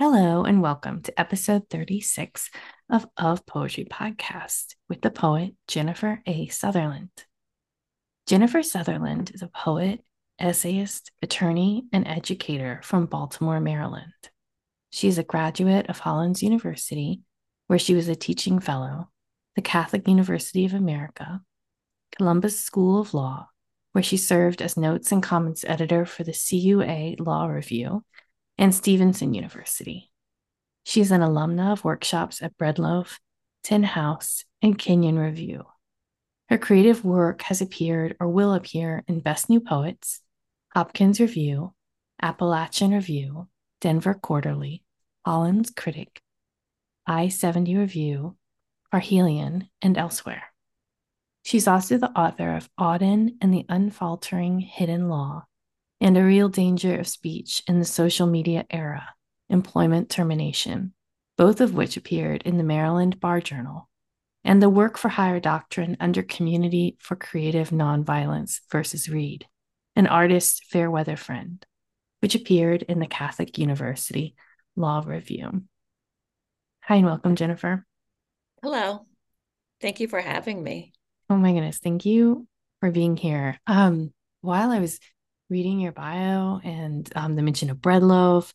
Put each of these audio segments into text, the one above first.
Hello and welcome to episode 36 of Of Poetry Podcast with the poet Jennifer A. Sutherland. Jennifer Sutherland is a poet, essayist, attorney, and educator from Baltimore, Maryland. She is a graduate of Hollins University, where she was a teaching fellow, the Catholic University of America, Columbus School of Law, where she served as notes and comments editor for the CUA Law Review and Stevenson University. She is an alumna of workshops at Breadloaf, Tin House, and Kenyon Review. Her creative work has appeared or will appear in Best New Poets, Hopkins Review, Appalachian Review, Denver Quarterly, Hollins Critic, I 70 Review, Parhelion, and elsewhere. She's also the author of Auden and the Unfaltering Hidden Law, and a real danger of speech in the social media era, employment termination, both of which appeared in the Maryland Bar Journal, and the work for hire doctrine under Community for Creative Nonviolence versus Reid, an artist fair weather friend, which appeared in the Catholic University Law Review. Hi, and welcome, Jennifer. Hello. Thank you for having me. Oh my goodness, thank you for being here. Um, while I was reading your bio and um, the mention of bread loaf,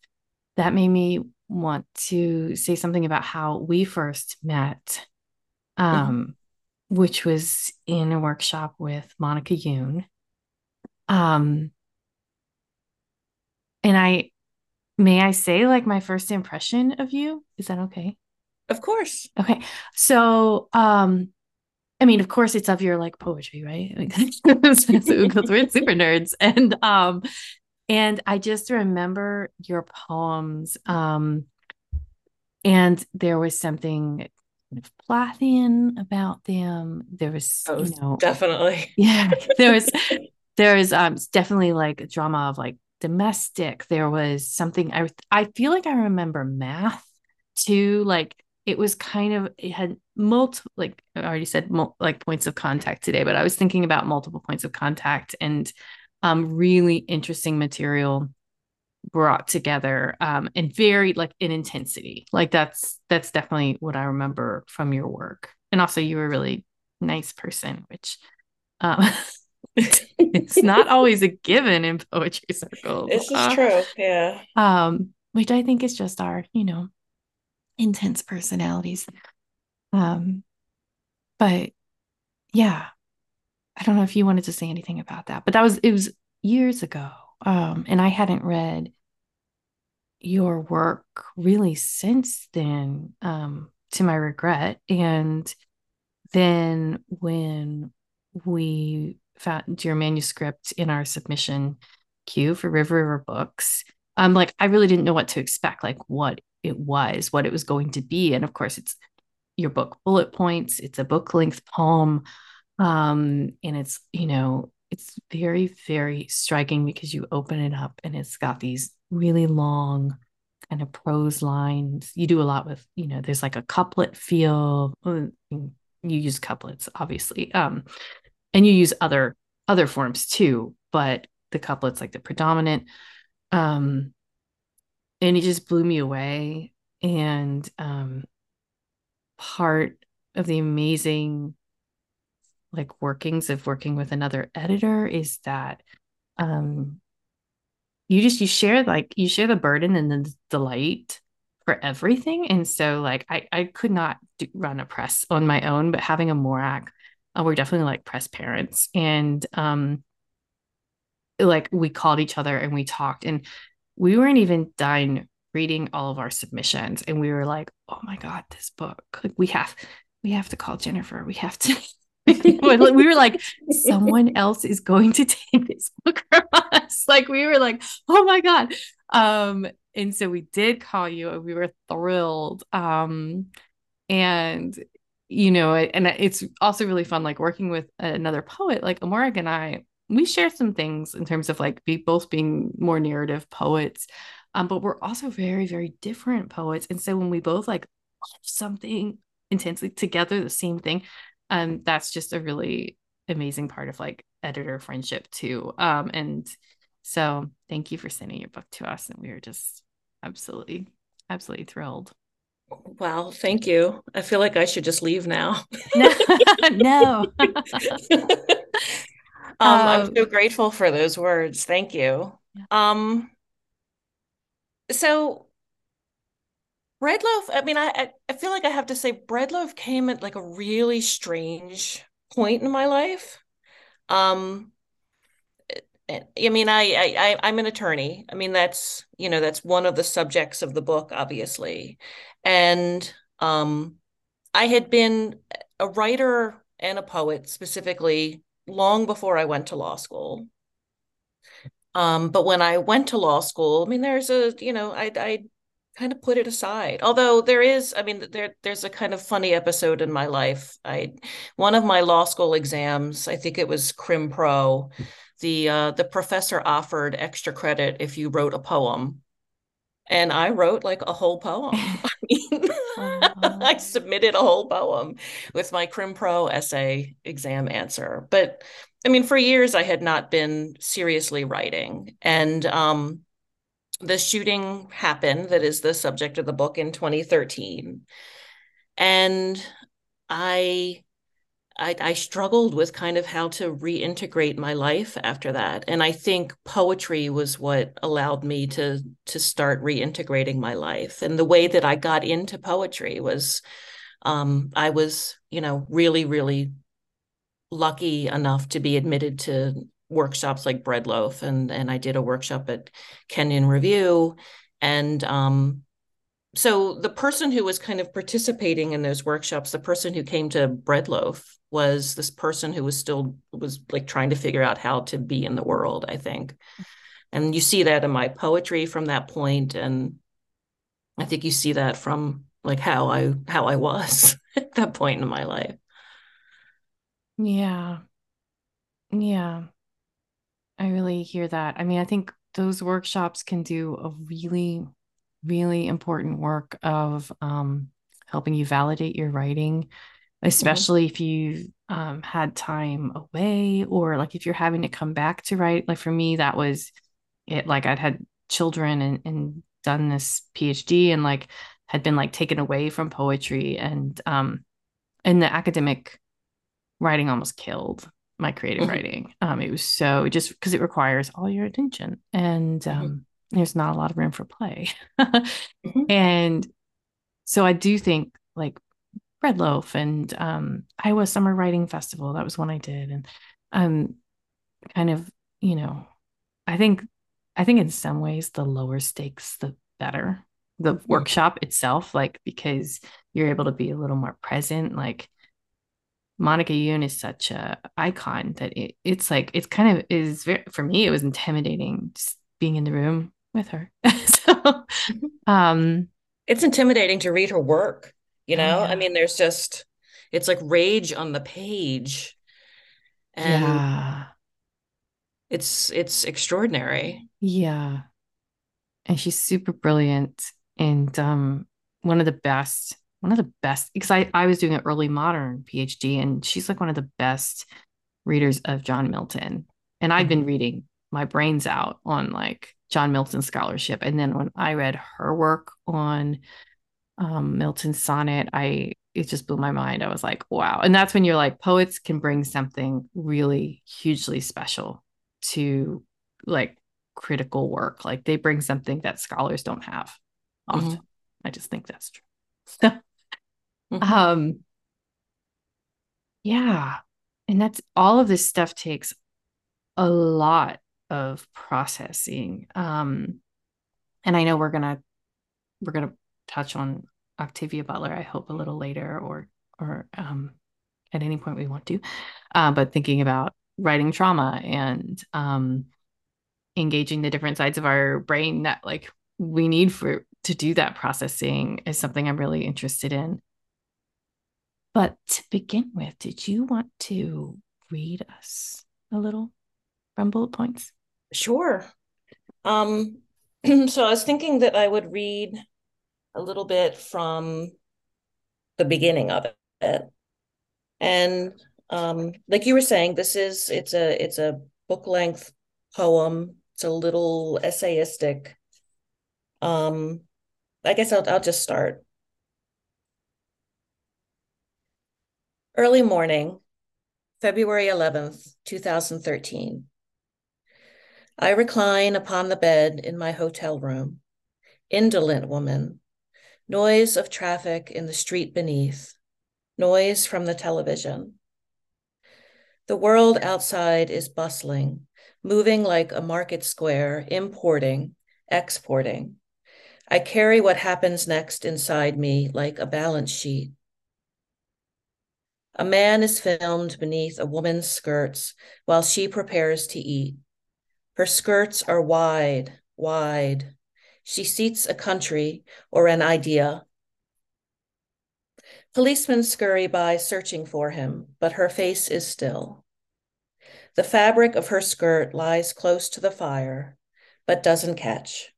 that made me want to say something about how we first met, mm-hmm. um, mm-hmm. which was in a workshop with Monica Youn. Um, and I, may I say, like my first impression of you? Is that okay? Of course. Okay. So, um, I mean, of course, it's of your like poetry, right? Because we're super nerds, and um, and I just remember your poems, um, and there was something kind of Plathian about them. There was, oh, you know, definitely, yeah. There was, there was um definitely like a drama of like domestic. There was something I I feel like I remember math too, like it was kind of it had multiple like i already said mul- like points of contact today but i was thinking about multiple points of contact and um, really interesting material brought together um, and very like in intensity. Like that's that's definitely what i remember from your work. And also you were a really nice person which um, it's not always a given in poetry circles this is uh, true yeah. um which i think is just our you know intense personalities. Um, but yeah, I don't know if you wanted to say anything about that, but that was it was years ago. Um, and I hadn't read your work really since then, um, to my regret. And then when we found your manuscript in our submission queue for River River Books, um, like I really didn't know what to expect, like what it was, what it was going to be. And of course, it's your book bullet points, it's a book length poem. Um, and it's, you know, it's very, very striking because you open it up and it's got these really long kind of prose lines. You do a lot with, you know, there's like a couplet feel. You use couplets, obviously. Um, and you use other other forms too, but the couplets like the predominant. Um, and it just blew me away. And um part of the amazing like workings of working with another editor is that um you just you share like you share the burden and the delight for everything. And so like i i could not do, run a press on my own but having Amorak uh, we're definitely like press parents. And um like we called each other and we talked. And we weren't even done reading all of our submissions and we were like oh my god this book like we have we have to call jennifer. We have to we were like someone else is going to take this book from us. Like we were like oh my god. Um and so we did call you and we were thrilled. Um and you know and it's also really fun like working with another poet like Amorak and I we share some things in terms of like be both being more narrative poets um, but we're also very very different poets and so when we both like something intensely together the same thing um that's just a really amazing part of like editor friendship too um and so thank you for sending your book to us and we were just absolutely absolutely thrilled. Wow, thank you. I feel like I should just leave now. no. no. um, I'm so grateful for those words. Thank you. Um, so Breadloaf, I mean, I I feel like I have to say Breadloaf came at like a really strange point in my life. Um I mean, I, I I'm an attorney. I mean, that's you know that's one of the subjects of the book, obviously, and um, I had been a writer and a poet specifically long before I went to law school. Um, but when I went to law school, I mean, there's a you know I I kind of put it aside. Although there is, I mean, there there's a kind of funny episode in my life. I one of my law school exams, I think it was Crim Pro, the uh, the professor offered extra credit if you wrote a poem. And I wrote like a whole poem. I mean, I submitted a whole poem with my Crim Pro essay exam answer. But I mean, for years I had not been seriously writing. And um, the shooting happened that is the subject of the book in 2013 and i I, I, struggled with kind of how to reintegrate my life after that. And i think poetry was what allowed me to to start reintegrating my life. And the way that i got into poetry was um, i was you know really really lucky enough to be admitted to workshops like Breadloaf, and and I did a workshop at Kenyon Review, and um, so the person who was kind of participating in those workshops, the person who came to Breadloaf was this person who was still was like trying to figure out how to be in the world. I think, and you see that in my poetry from that point, and I think you see that from like how I how I was at that point in my life. Yeah. Yeah. I really hear that. I mean, I think those workshops can do a really, really important work of um, helping you validate your writing, especially mm-hmm. if you've um, had time away or like if you're having to come back to write. Like for me, that was it. Like I'd had children and, and done this PhD and like had been like taken away from poetry and um and the academic writing almost killed my creative mm-hmm. writing. Um, it was so just because it requires all your attention and mm-hmm. um, mm-hmm. There's not a lot of room for play. mm-hmm. And so I do think like Breadloaf and um, Iowa Summer Writing Festival, that was one I did. And um, kind of, you know, I think, I think in some ways the lower stakes, the better. The mm-hmm. workshop itself, like because you're able to be a little more present, like Monica Youn is such a icon that it, it's like it's kind of is very for me it was intimidating just being in the room with her. so mm-hmm. um it's intimidating to read her work, you know? Yeah. I mean there's just it's like rage on the page. And yeah. It's it's extraordinary. Yeah. And she's super brilliant and um one of the best one of the best because I, I was doing an early modern PhD and she's like one of the best readers of John Milton. And I've been mm-hmm. reading my brains out on like John Milton scholarship. And then when I read her work on um, Milton's sonnet, I it just blew my mind. I was like, wow. And that's when you're like, poets can bring something really hugely special to like critical work. Like they bring something that scholars don't have often. Mm-hmm. I just think that's true. Mm-hmm. Um, yeah. And that's all of this stuff takes a lot of processing. Um, and I know we're gonna we're gonna touch on Octavia Butler, I hope a little later or or um at any point we want to. Uh, but thinking about writing trauma and um engaging the different sides of our brain that like we need for to do that processing is something I'm really interested in. But to begin with, did you want to read us a little from bullet points? Sure. Um, so I was thinking that I would read a little bit from the beginning of it. And um, like you were saying, this is it's a it's a book length poem. It's a little essayistic. Um, I guess I'll, I'll just start. Early morning, February 11th, 2013. I recline upon the bed in my hotel room, indolent woman, noise of traffic in the street beneath, noise from the television. The world outside is bustling, moving like a market square, importing, exporting. I carry what happens next inside me like a balance sheet. A man is filmed beneath a woman's skirts while she prepares to eat. Her skirts are wide, wide. She seats a country or an idea. Policemen scurry by searching for him, but her face is still. The fabric of her skirt lies close to the fire, but doesn't catch.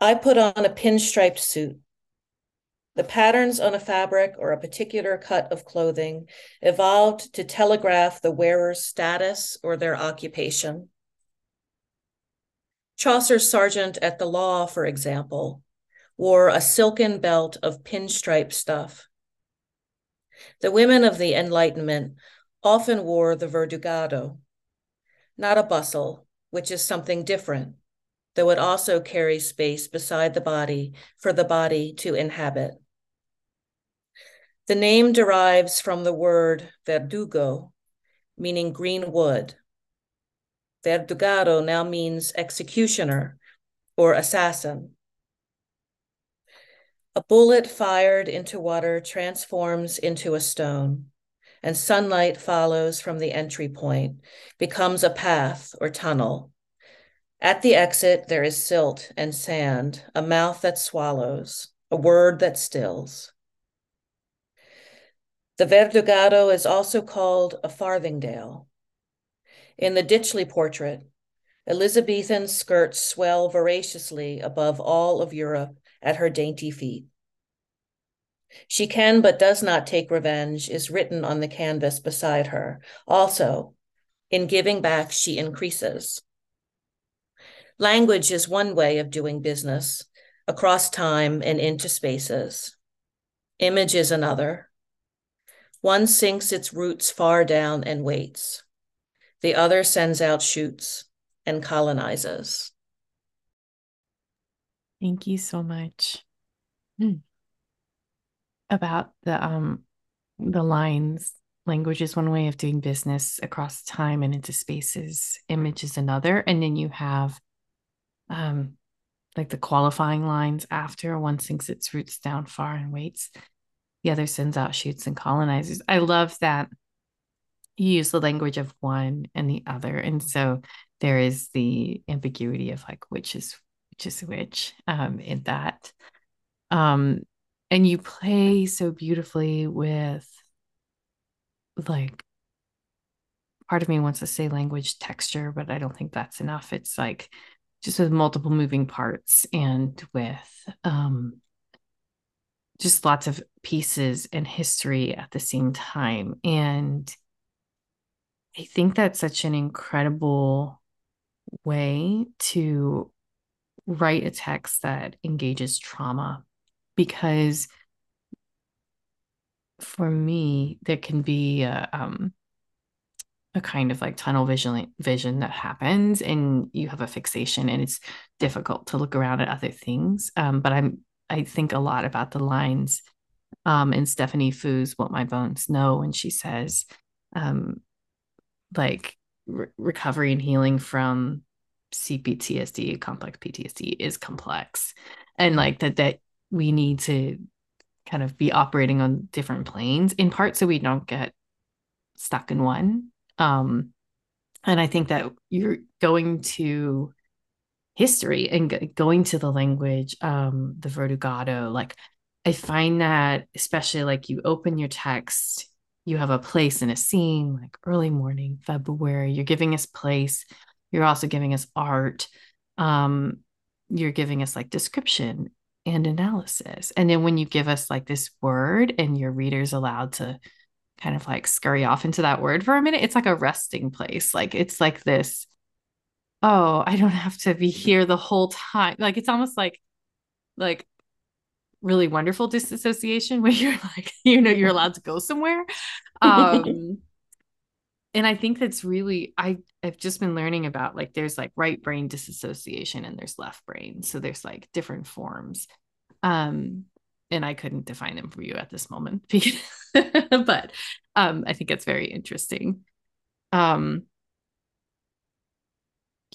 I put on a pinstriped suit. The patterns on a fabric or a particular cut of clothing evolved to telegraph the wearer's status or their occupation. Chaucer's sergeant at the law, for example, wore a silken belt of pinstripe stuff. The women of the Enlightenment often wore the verdugado, not a bustle, which is something different, though it also carries space beside the body for the body to inhabit. The name derives from the word verdugo, meaning green wood. Verdugado now means executioner or assassin. A bullet fired into water transforms into a stone, and sunlight follows from the entry point, becomes a path or tunnel. At the exit, there is silt and sand, a mouth that swallows, a word that stills. The Verdugado is also called a farthingale. In the Ditchley portrait, Elizabethan skirts swell voraciously above all of Europe at her dainty feet. She can but does not take revenge is written on the canvas beside her. Also, in giving back, she increases. Language is one way of doing business across time and into spaces. Image is another. One sinks its roots far down and waits. The other sends out shoots and colonizes. Thank you so much. Hmm. About the um the lines, language is one way of doing business across time and into spaces. Image is another, and then you have um like the qualifying lines after one sinks its roots down far and waits the other sends out shoots and colonizers. I love that you use the language of one and the other. And so there is the ambiguity of like which is which is which um, in that. Um, and you play so beautifully with like part of me wants to say language texture, but I don't think that's enough. It's like just with multiple moving parts and with um just lots of pieces and history at the same time. And I think that's such an incredible way to write a text that engages trauma because for me there can be a, um, a kind of like tunnel vision vision that happens and you have a fixation and it's difficult to look around at other things um, but i'm I think a lot about the lines um, in Stephanie Foo's What My Bones Know when she says, um, like, re- recovery and healing from CPTSD, complex PTSD is complex. And like that, that we need to kind of be operating on different planes in part so we don't get stuck in one. Um, and I think that you're going to history and g- going to the language, um, the Verdugado, like I find that especially like you open your text, you have a place and a scene, like early morning, February, you're giving us place, you're also giving us art, um, you're giving us like description and analysis. And then when you give us like this word and your reader's allowed to kind of like scurry off into that word for a minute, it's like a resting place. Like it's like this oh, I don't have to be here the whole time. Like it's almost like like really wonderful disassociation where you're like, you know, you're allowed to go somewhere. Um, and I think that's really I I've just been learning about like there's like right brain disassociation and there's left brain. So there's like different forms. Um, and I couldn't define them for you at this moment because, but um, I think it's very interesting. Um,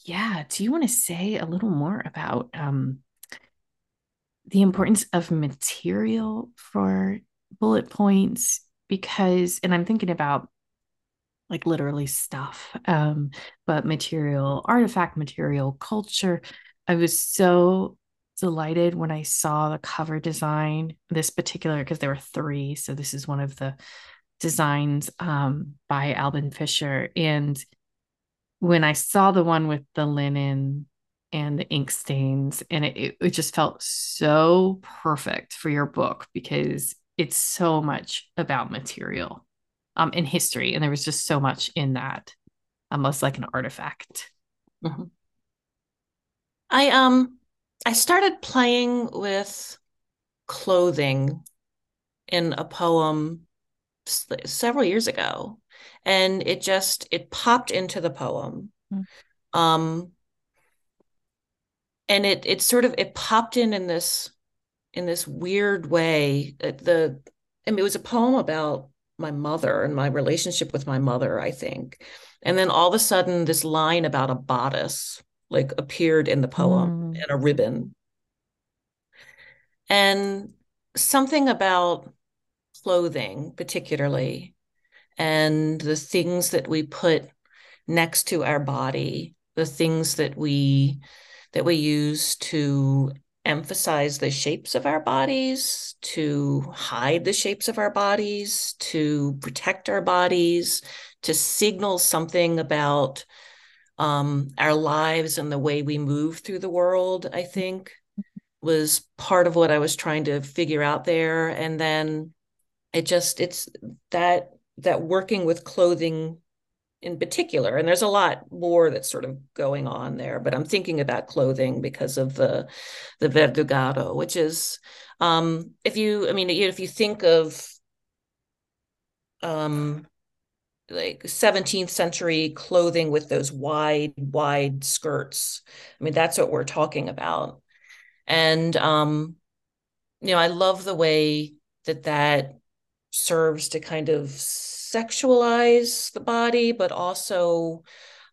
yeah, do you want to say a little more about um, the importance of material for bullet points? Because, and I'm thinking about like literally stuff, um, but material, artifact material, culture. I was so delighted when I saw the cover design, this particular, because there were three. So this is one of the designs um, by Albin fisher And when I saw the one with the linen and the ink stains, and it, it just felt so perfect for your book because it's so much about material um, in history. And there was just so much in that, almost like an artifact. Mm-hmm. I um I started playing with clothing in a poem several years ago and it just it popped into the poem mm-hmm. um and it it sort of it popped in in this in this weird way the I mean it was a poem about my mother and my relationship with my mother I think and then all of a sudden this line about a bodice like appeared in the poem mm. and a ribbon. And something about clothing, particularly, and the things that we put next to our body, the things that we that we use to emphasize the shapes of our bodies, to hide the shapes of our bodies, to protect our bodies, to signal something about um, our lives and the way we move through the world, I think, was part of what I was trying to figure out there. And then it just, it's that, that working with clothing in particular, and there's a lot more that's sort of going on there, but I'm thinking about clothing because of the, the verdugado which is, um, if you, I mean, if you think of, um, like 17th century clothing with those wide wide skirts i mean that's what we're talking about. And um you know i love the way that that serves to kind of sexualize the body but also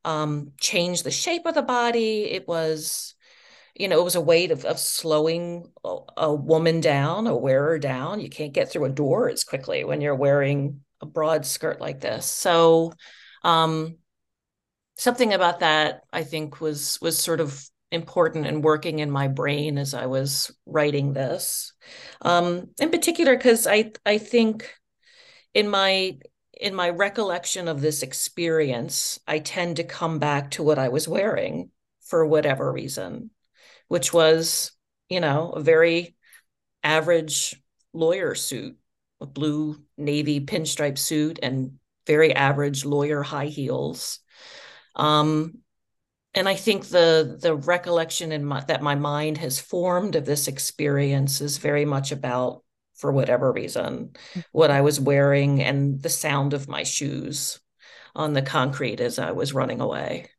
um change the shape of the body it was you know it was a way of, of slowing a, a woman down a wearer down you can't get through a door as quickly when you're wearing a broad skirt like this. So um, something about that I think was was sort of important and working in my brain as I was writing this. Um, in particular, because I I think in my in my recollection of this experience, I tend to come back to what I was wearing for whatever reason, which was, you know, a very average lawyer suit a blue navy pinstripe suit and very average lawyer high heels. Um, and I think the the recollection in my, that my mind has formed of this experience is very much about, for whatever reason, what I was wearing and the sound of my shoes on the concrete as I was running away.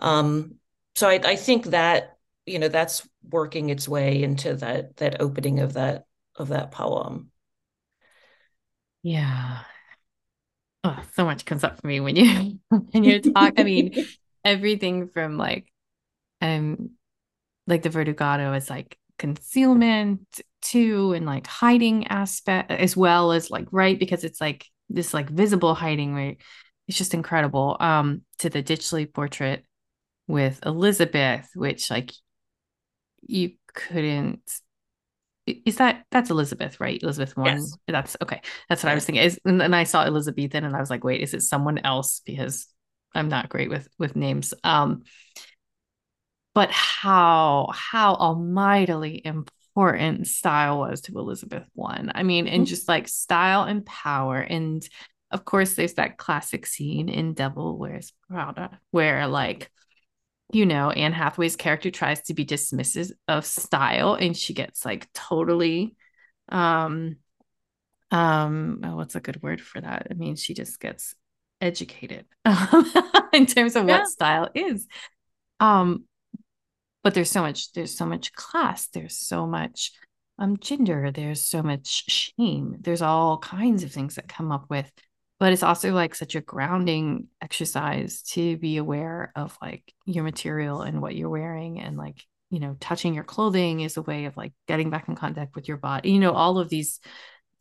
Um, so I, I think that you know that's working its way into that that opening of that of that poem. Yeah. Oh, so much comes up for me when you when you talk. I mean, everything from like um like the verdugado is like concealment too and like hiding aspect as well as like right because it's like this like visible hiding right it's just incredible um to the Ditchley portrait with Elizabeth which like you couldn't is that that's Elizabeth, right? Elizabeth one. Yes. That's okay. That's what I was thinking. Is and then I saw Elizabethan and I was like, wait, is it someone else? Because I'm not great with with names. Um, but how how almightily important style was to Elizabeth one. I mean, and mm-hmm. just like style and power. And of course, there's that classic scene in Devil Wears Prada where like you know, Anne Hathaway's character tries to be dismissive of style and she gets like totally um um oh, what's a good word for that? I mean, she just gets educated in terms of yeah. what style is. Um but there's so much there's so much class, there's so much um gender, there's so much shame. There's all kinds of things that come up with but it's also like such a grounding exercise to be aware of like your material and what you're wearing and like you know touching your clothing is a way of like getting back in contact with your body you know all of these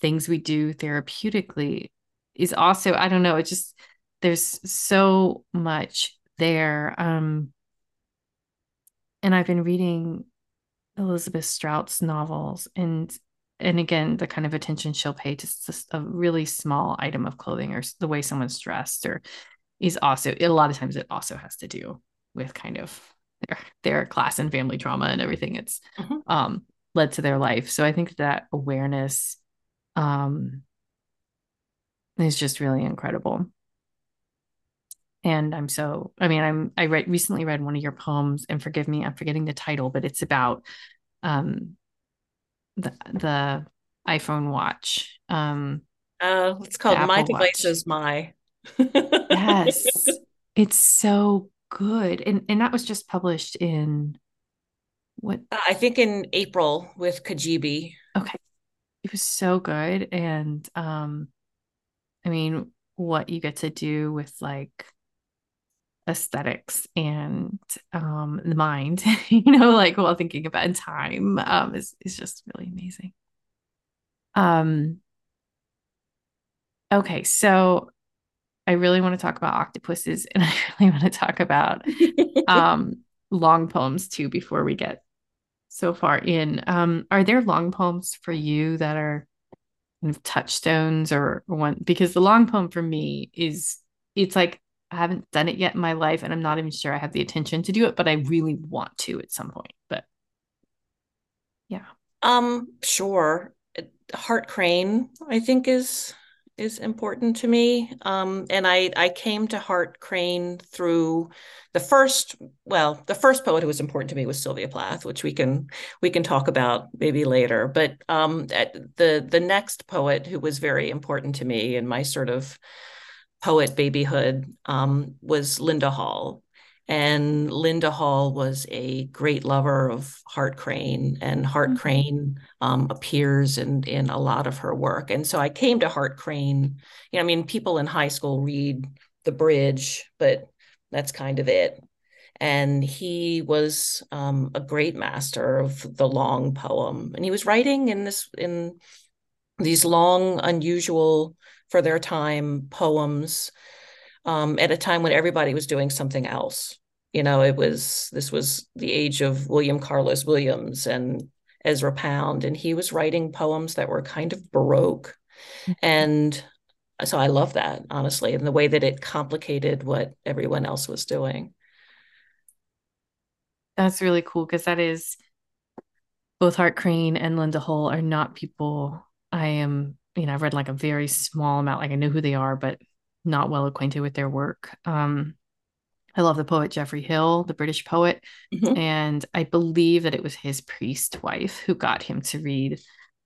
things we do therapeutically is also i don't know it just there's so much there um and i've been reading elizabeth strout's novels and and again the kind of attention she'll pay to a really small item of clothing or the way someone's dressed or is also a lot of times it also has to do with kind of their their class and family trauma and everything it's mm-hmm. um, led to their life so i think that awareness um, is just really incredible and i'm so i mean i'm i read recently read one of your poems and forgive me i'm forgetting the title but it's about um the the iPhone watch. Um uh it's called My Device watch. is My. yes. It's so good. And and that was just published in what uh, I think in April with Cagibi Okay. It was so good and um I mean what you get to do with like aesthetics and um, the mind, you know, like while thinking about time um, is, is just really amazing. Um, okay, so I really want to talk about octopuses and I really want to talk about um, long poems too before we get so far in. Um, are there long poems for you that are kind of touchstones or one? Because the long poem for me is it's like I haven't done it yet in my life, and I'm not even sure I have the attention to do it, but I really want to at some point. But yeah. Um, sure. Hart Crane, I think, is is important to me. Um, and I I came to Hart Crane through the first well, the first poet who was important to me was Sylvia Plath, which we can we can talk about maybe later. But um, the the next poet who was very important to me in my sort of poet babyhood um, was Linda Hull. And Linda Hull was a great lover of Hart Crane, and Hart mm-hmm. Crane um, appears in in a lot of her work. And so I came to Hart Crane. You know, I mean, people in high school read The Bridge, but that's kind of it. And he was um, a great master of the long poem, and he was writing in this in these long, unusual for their time poems um, at a time when everybody was doing something else. You know, it was this was the age of William Carlos Williams and Ezra Pound, and he was writing poems that were kind of baroque. Mm-hmm. And so I love that, honestly, and the way that it complicated what everyone else was doing. That's really cool because that is both Hart Crane and Linda Hull are not people I am you know, I've read like a very small amount, like I know who they are, but not well acquainted with their work. Um, I love the poet Geoffrey Hill, the British poet. Mm-hmm. And I believe that it was his priest wife who got him to read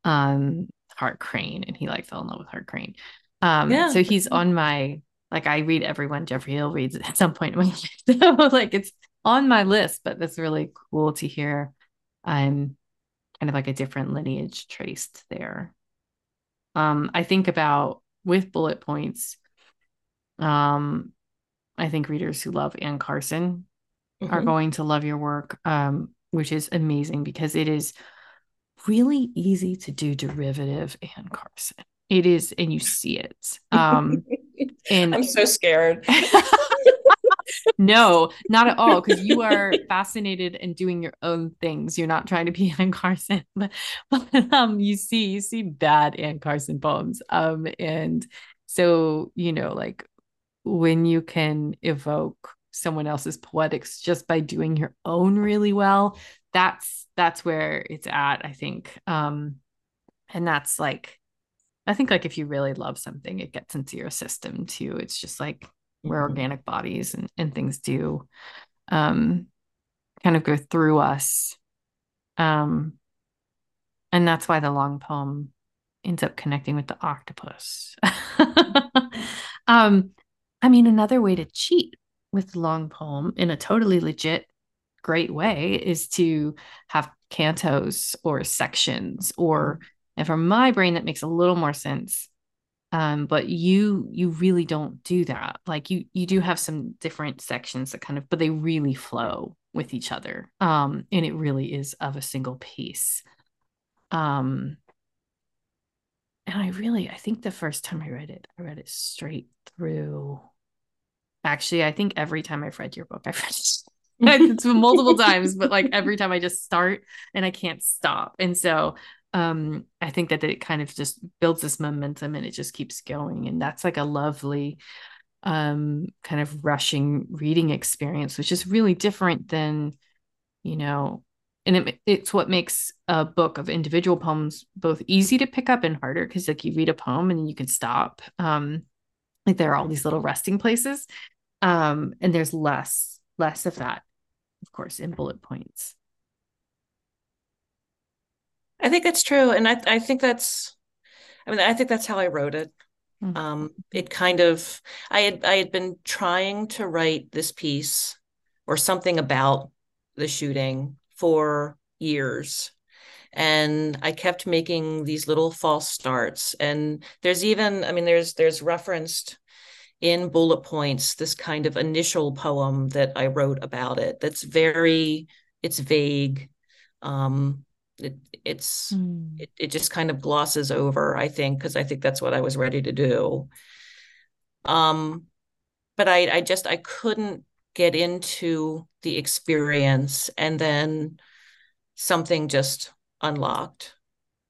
um Hart Crane and he like fell in love with Hart Crane. Um yeah. so he's on my like I read everyone Geoffrey Hill reads at some point in my life. so like it's on my list, but that's really cool to hear I'm kind of like a different lineage traced there um, I think about with bullet points. Um, I think readers who love Anne Carson mm-hmm. are going to love your work, um, which is amazing because it is really easy to do derivative Anne Carson. It is, and you see it. Um, and I'm so scared. no, not at all. Because you are fascinated and doing your own things. You're not trying to be Anne Carson, but, but um, you see, you see bad Anne Carson poems. Um, and so you know, like when you can evoke someone else's poetics just by doing your own really well, that's that's where it's at. I think. Um, and that's like I think like if you really love something, it gets into your system too. It's just like where mm-hmm. organic bodies and, and things do. um, kind of go through us. Um, and that's why the long poem ends up connecting with the octopus. um, I mean, another way to cheat with the long poem in a totally legit, great way is to have cantos or sections, or and for my brain, that makes a little more sense. Um, but you you really don't do that. Like you you do have some different sections that kind of, but they really flow with each other. Um, and it really is of a single piece. Um, and I really, I think the first time I read it, I read it straight through. Actually, I think every time I've read your book, I've read it multiple times, but like every time I just start and I can't stop. And so um I think that it kind of just builds this momentum and it just keeps going. And that's like a lovely um kind of rushing reading experience, which is really different than, you know, and it, it's what makes a book of individual poems both easy to pick up and harder because like you read a poem and you can stop um like there are all these little resting places um and there's less less of that of course in bullet points i think that's true and i i think that's i mean i think that's how i wrote it mm-hmm. um it kind of i had i had been trying to write this piece or something about the shooting for years and i kept making these little false starts and there's even i mean there's there's referenced in bullet points this kind of initial poem that i wrote about it that's very it's vague um it, it's mm. it, it just kind of glosses over i think because i think that's what i was ready to do. Um but i i just i couldn't get into the experience and then something just unlocked.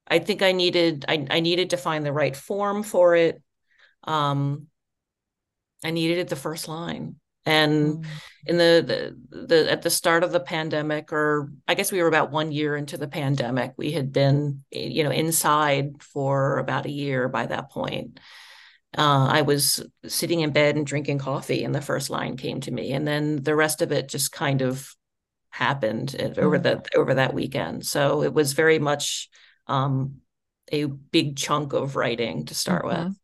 I think i needed i, I needed to find the right form for it. Um i needed it the first line and mm. in the, the the at the start of the pandemic or i guess we were about one year into the pandemic we had been you know inside for about a year by that point uh, I was sitting in bed and drinking coffee, and the first line came to me, and then the rest of it just kind of happened over mm. that over that weekend. So it was very much um, a big chunk of writing to start mm-hmm. with.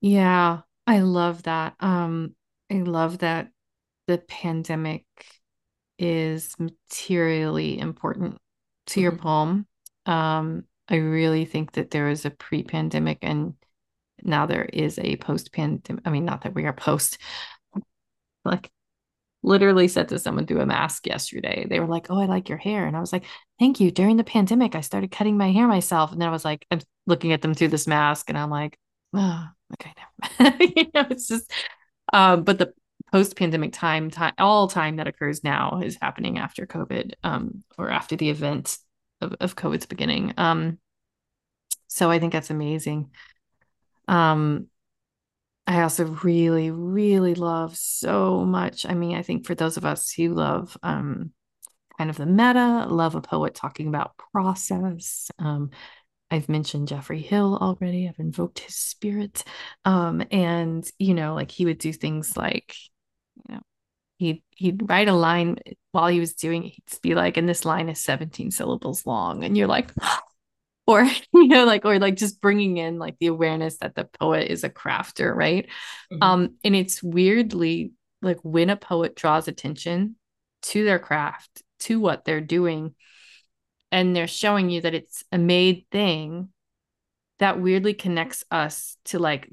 Yeah, I love that. Um, I love that the pandemic is materially important to mm-hmm. your poem. Um, I really think that there is a pre pandemic and now there is a post pandemic. I mean, not that we are post, like, literally said to someone through a mask yesterday. They were like, Oh, I like your hair. And I was like, Thank you. During the pandemic, I started cutting my hair myself. And then I was like, I'm looking at them through this mask and I'm like, Oh, okay. you know, it's just, um, but the post pandemic time, time, all time that occurs now is happening after COVID, um, or after the event of, of COVID's beginning. Um, so I think that's amazing. Um, I also really, really love so much. I mean, I think for those of us who love um, kind of the meta, love a poet talking about process. Um, I've mentioned Geoffrey Hill already. I've invoked his spirit. Um, and, you know, like he would do things like, you know, he'd he'd write a line while he was doing it, he'd be like, and this line is 17 syllables long. And you're like, or you know like or like just bringing in like the awareness that the poet is a crafter right mm-hmm. um and it's weirdly like when a poet draws attention to their craft to what they're doing and they're showing you that it's a made thing that weirdly connects us to like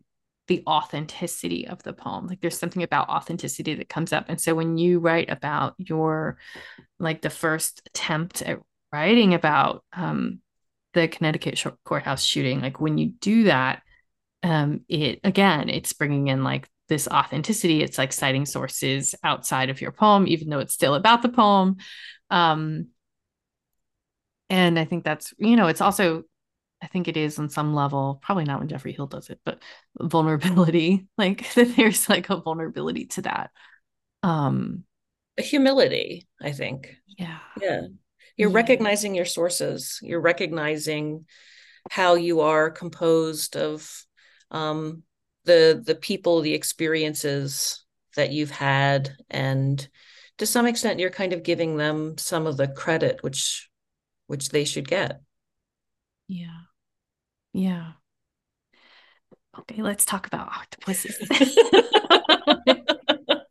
the authenticity of the poem like there's something about authenticity that comes up and so when you write about your like the first attempt at writing about um the Connecticut courthouse shooting, like when you do that, um, it again, it's bringing in like this authenticity. It's like citing sources outside of your poem, even though it's still about the poem. Um, and I think that's, you know, it's also, I think it is on some level, probably not when Geoffrey Hill does it, but vulnerability, like that there's like a vulnerability to that. Um, humility, I think. Yeah. Yeah you're yeah. recognizing your sources you're recognizing how you are composed of um, the the people the experiences that you've had and to some extent you're kind of giving them some of the credit which which they should get. Yeah. Yeah. Okay let's talk about octopuses.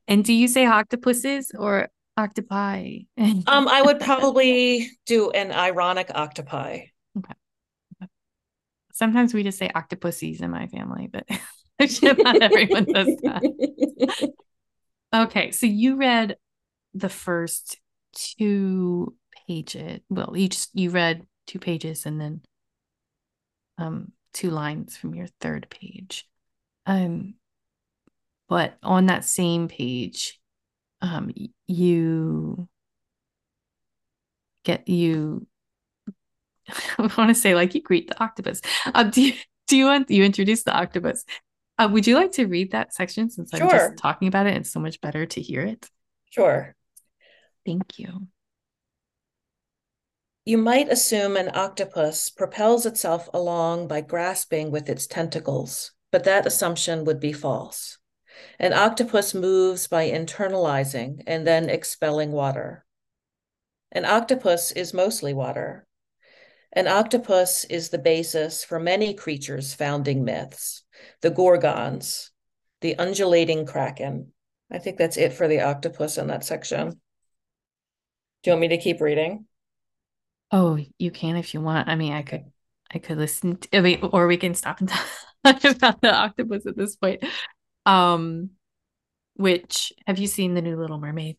And do you say octopuses or octopi? Um i would probably do an ironic octopi. Okay. Sometimes we just say octopuses in my family but not everyone does that. Okay so you read the first two pages. Well, you just you read two pages and then um two lines from your third page. Um but on that same page um you get you I want to say like you greet the octopus. Uh, do you do you want you introduce the octopus? Uh, would you like to read that section since I'm just talking about it? It's so much better to hear it. Sure. Thank you. You might assume an octopus propels itself along by grasping with its tentacles, but that assumption would be false. An octopus moves by internalizing and then expelling water. An octopus is mostly water. An octopus is the basis for many creatures' founding myths the Gorgons, the undulating kraken. I think that's it for the octopus in that section. Do you want me to keep reading? Oh, you can if you want. I mean, I could, I could listen to, I mean, or we can stop and talk about the octopus at this point. Um, which have you seen the new Little Mermaid?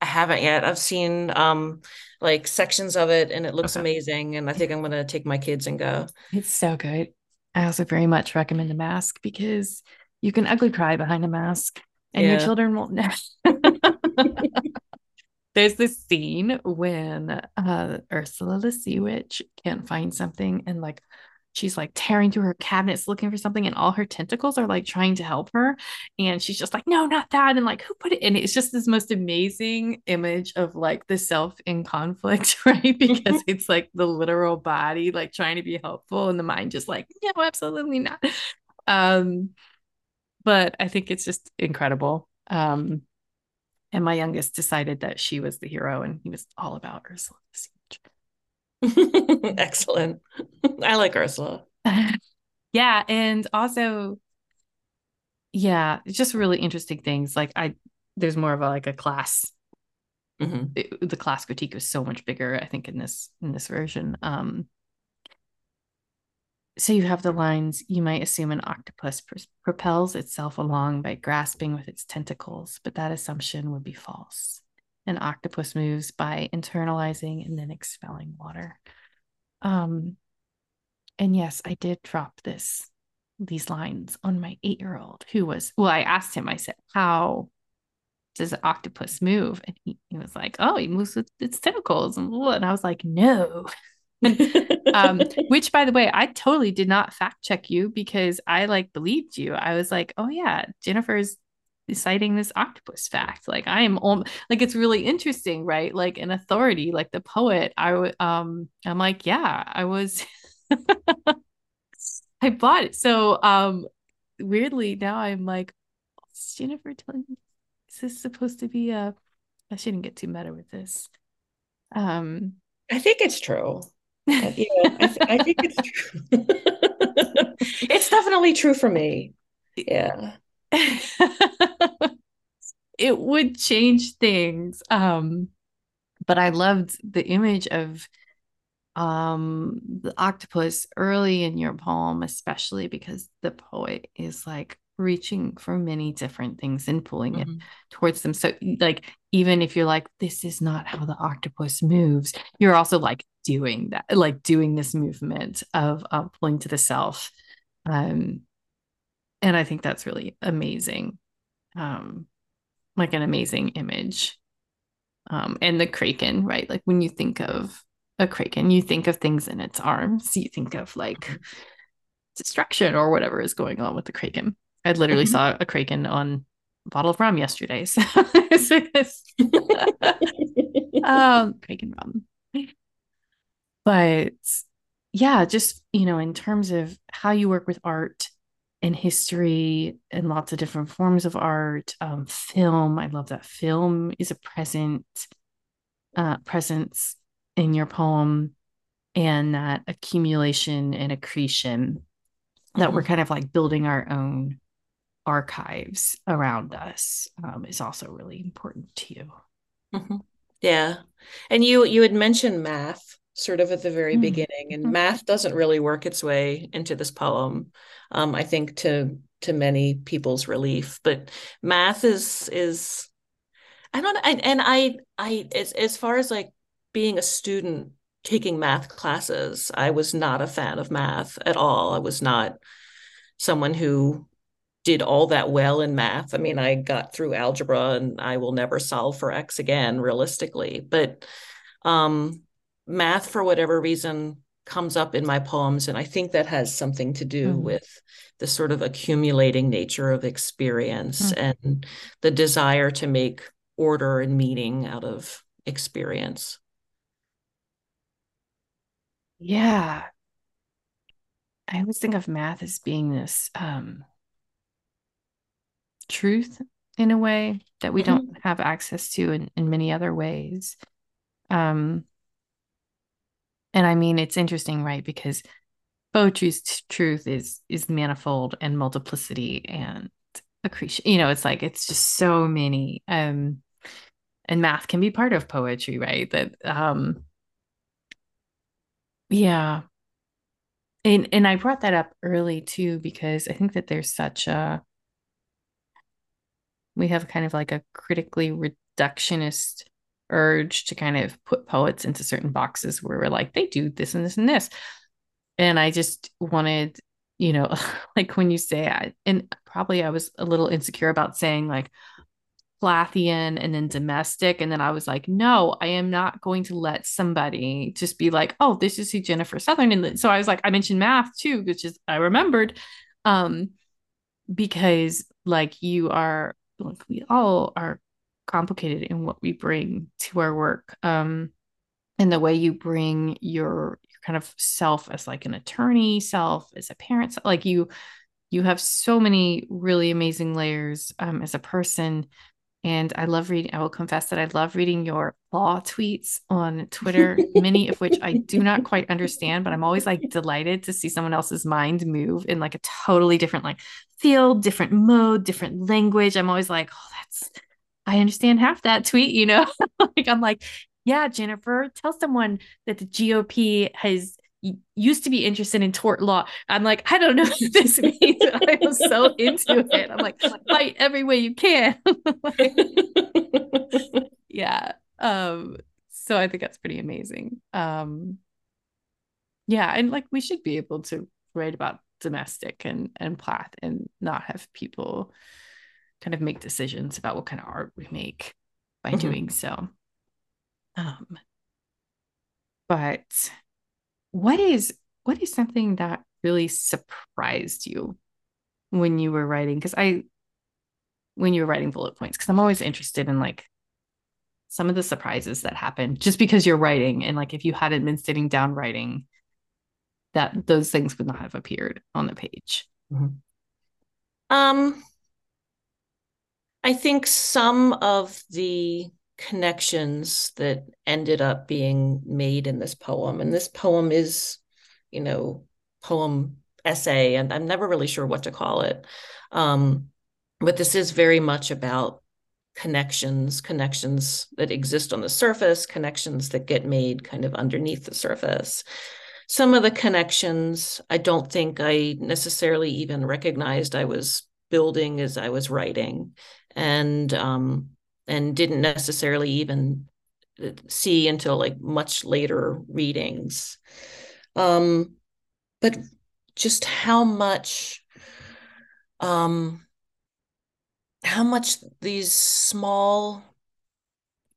I haven't yet. I've seen um like sections of it and it looks okay. amazing. And I think I'm gonna take my kids and go. It's so good. I also very much recommend a mask because you can ugly cry behind a mask and yeah. your children won't know. There's this scene when uh, Ursula the Sea Witch can't find something and like she's like tearing through her cabinets looking for something and all her tentacles are like trying to help her and she's just like no not that. And like who put it in? It's just this most amazing image of like the self in conflict right? Because it's like the literal body like trying to be helpful and the mind just like no absolutely not. Um but i think it's just incredible. Um and my youngest decided that she was the hero and he was all about Ursula Excellent. I like Ursula. yeah, and also yeah, it's just really interesting things. Like I there's more of a like a class mm-hmm. it, the class critique was so much bigger I think in this in this version. Um so you have the lines you might assume an octopus pr- propels itself along by grasping with its tentacles, but that assumption would be false. An octopus moves by internalizing and then expelling water. Um, and yes, I did drop this these lines on my eight year old who was well, I asked him, I said, How does an octopus move? And he, he was like, Oh, he moves with its tentacles. And I was like, No, um, which by the way, I totally did not fact check you because I like believed you. I was like, oh yeah, Jennifer's citing this octopus fact. Like I am om- like it's really interesting, right? Like an authority, like the poet. I would um I'm like, yeah, I was I bought it. So um weirdly now I'm like, is Jennifer telling me is this supposed to be a I shouldn't get too meta with this. Um I think it's true you know, I, th- I think it's true. it's definitely true for me. Yeah. it would change things. Um, but I loved the image of um the octopus early in your poem, especially because the poet is like reaching for many different things and pulling mm-hmm. it towards them. So, like, even if you're like, this is not how the octopus moves, you're also like doing that, like doing this movement of, of pulling to the self. Um, and I think that's really amazing. Um, like an amazing image. Um, and the kraken, right? Like when you think of a kraken, you think of things in its arms, you think of like mm-hmm. destruction or whatever is going on with the kraken. I literally mm-hmm. saw a kraken on a bottle of rum yesterday. So um, kraken rum. But yeah, just you know, in terms of how you work with art and history and lots of different forms of art. Um, film, I love that film is a present uh, presence in your poem, and that accumulation and accretion that mm-hmm. we're kind of like building our own archives around us um, is also really important to you. Mm-hmm. Yeah, and you you had mentioned math sort of at the very mm-hmm. beginning, and mm-hmm. math doesn't really work its way into this poem. Um, I think to to many people's relief, but math is is I don't and, and I I as as far as like being a student taking math classes, I was not a fan of math at all. I was not someone who did all that well in math. I mean, I got through algebra and I will never solve for X again, realistically. But um, math, for whatever reason, comes up in my poems. And I think that has something to do mm. with the sort of accumulating nature of experience mm. and the desire to make order and meaning out of experience. Yeah. I always think of math as being this um, truth in a way that we mm-hmm. don't have access to in, in many other ways. Um, and I mean, it's interesting, right? Because poetry's t- truth is is manifold and multiplicity and accretion. You know, it's like it's just so many. Um, and math can be part of poetry, right? That um, yeah. And and I brought that up early too because I think that there's such a we have kind of like a critically reductionist urge to kind of put poets into certain boxes where we're like they do this and this and this and i just wanted you know like when you say I, and probably i was a little insecure about saying like Plathian and then domestic. And then I was like, no, I am not going to let somebody just be like, oh, this is who Jennifer Sutherland. And so I was like, I mentioned math too, which is I remembered. Um, because like you are like we all are complicated in what we bring to our work um and the way you bring your your kind of self as like an attorney self as a parent like you you have so many really amazing layers um as a person and I love reading, I will confess that I love reading your law tweets on Twitter, many of which I do not quite understand, but I'm always like delighted to see someone else's mind move in like a totally different like field, different mode, different language. I'm always like, oh, that's, I understand half that tweet, you know? like, I'm like, yeah, Jennifer, tell someone that the GOP has used to be interested in tort law. I'm like, I don't know what this means. I was so into it. I'm like, fight every way you can. yeah. Um, so I think that's pretty amazing. Um, yeah, and like we should be able to write about domestic and and Plath and not have people kind of make decisions about what kind of art we make by mm-hmm. doing so. Um, but what is what is something that really surprised you when you were writing because i when you were writing bullet points because i'm always interested in like some of the surprises that happen just because you're writing and like if you hadn't been sitting down writing that those things would not have appeared on the page mm-hmm. um i think some of the connections that ended up being made in this poem. And this poem is, you know, poem essay, and I'm never really sure what to call it. Um, but this is very much about connections, connections that exist on the surface, connections that get made kind of underneath the surface. Some of the connections I don't think I necessarily even recognized I was building as I was writing. And um, and didn't necessarily even uh, see until like much later readings. Um, but just how much um, how much these small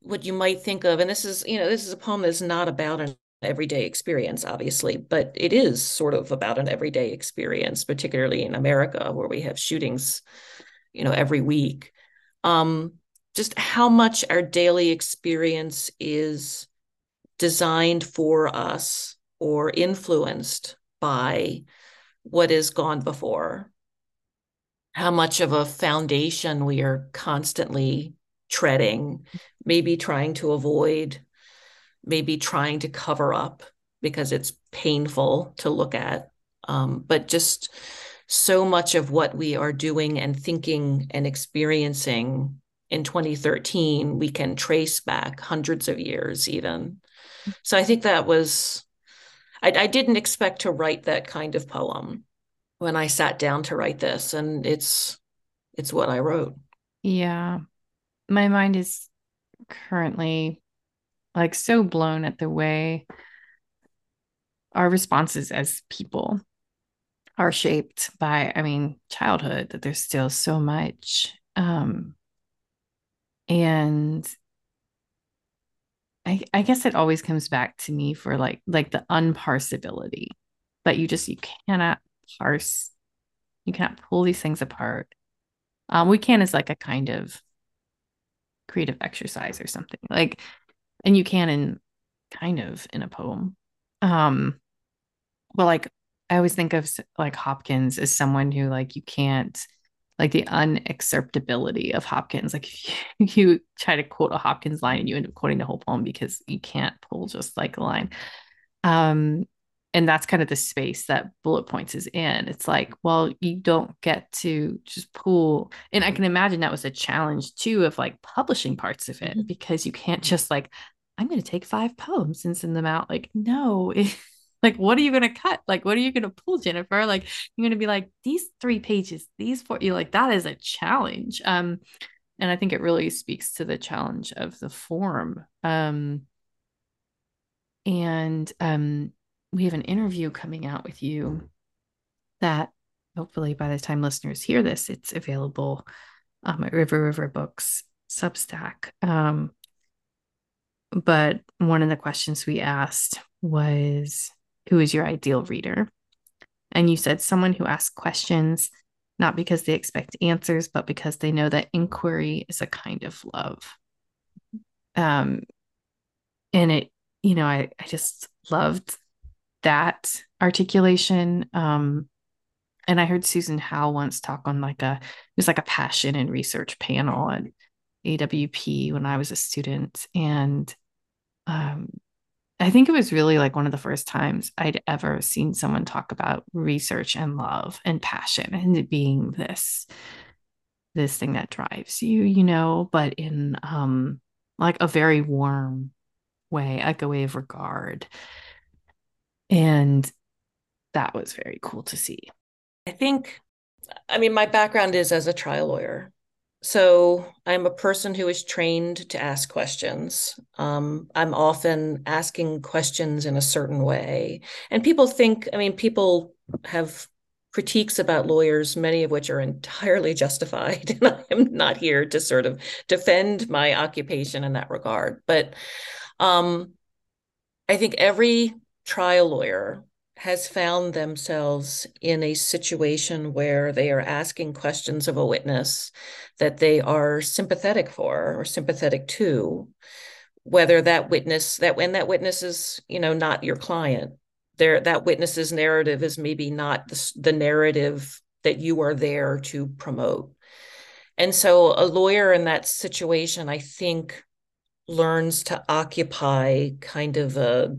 what you might think of and this is you know this is a poem that's not about an everyday experience obviously but it is sort of about an everyday experience particularly in america where we have shootings you know every week um just how much our daily experience is designed for us or influenced by what is gone before how much of a foundation we are constantly treading, maybe trying to avoid, maybe trying to cover up because it's painful to look at. Um, but just so much of what we are doing and thinking and experiencing in 2013, we can trace back hundreds of years, even. So I think that was, I, I didn't expect to write that kind of poem when I sat down to write this, and it's it's what I wrote. Yeah. My mind is currently like so blown at the way our responses as people are shaped by, I mean, childhood, that there's still so much. Um, and I, I guess it always comes back to me for like like the unparsability that you just you cannot parse you cannot pull these things apart. Um we can as like a kind of creative exercise or something like and you can in kind of in a poem. Um but like I always think of like Hopkins as someone who like you can't like the unacceptability of Hopkins. Like if you, you try to quote a Hopkins line and you end up quoting the whole poem because you can't pull just like a line. Um, and that's kind of the space that bullet points is in. It's like, well, you don't get to just pull. And I can imagine that was a challenge too of like publishing parts of it mm-hmm. because you can't just like, I'm going to take five poems and send them out. Like, no, it, like what are you going to cut? Like what are you going to pull jennifer? Like you're going to be like these three pages these four you're like that is a challenge. Um and i think it really speaks to the challenge of the form. Um and um we have an interview coming out with you that hopefully by the time listeners hear this it's available um, at river river books substack. Um but one of the questions we asked was who is your ideal reader? And you said someone who asks questions, not because they expect answers, but because they know that inquiry is a kind of love. Um, and it, you know, I, I just loved that articulation. Um, and I heard Susan Howe once talk on like a, it was like a passion and research panel at AWP when I was a student. And um, I think it was really like one of the first times I'd ever seen someone talk about research and love and passion and it being this this thing that drives you, you know, but in um like a very warm way, like a way of regard. And that was very cool to see. I think I mean my background is as a trial lawyer. So I'm a person who is trained to ask questions. Um, I'm often asking questions in a certain way. And people think, I mean, people have critiques about lawyers, many of which are entirely justified. And I am not here to sort of defend my occupation in that regard. But um, I think every trial lawyer has found themselves in a situation where they are asking questions of a witness that they are sympathetic for or sympathetic to whether that witness that when that witness is you know not your client. There that witness's narrative is maybe not the, the narrative that you are there to promote. And so a lawyer in that situation i think learns to occupy kind of a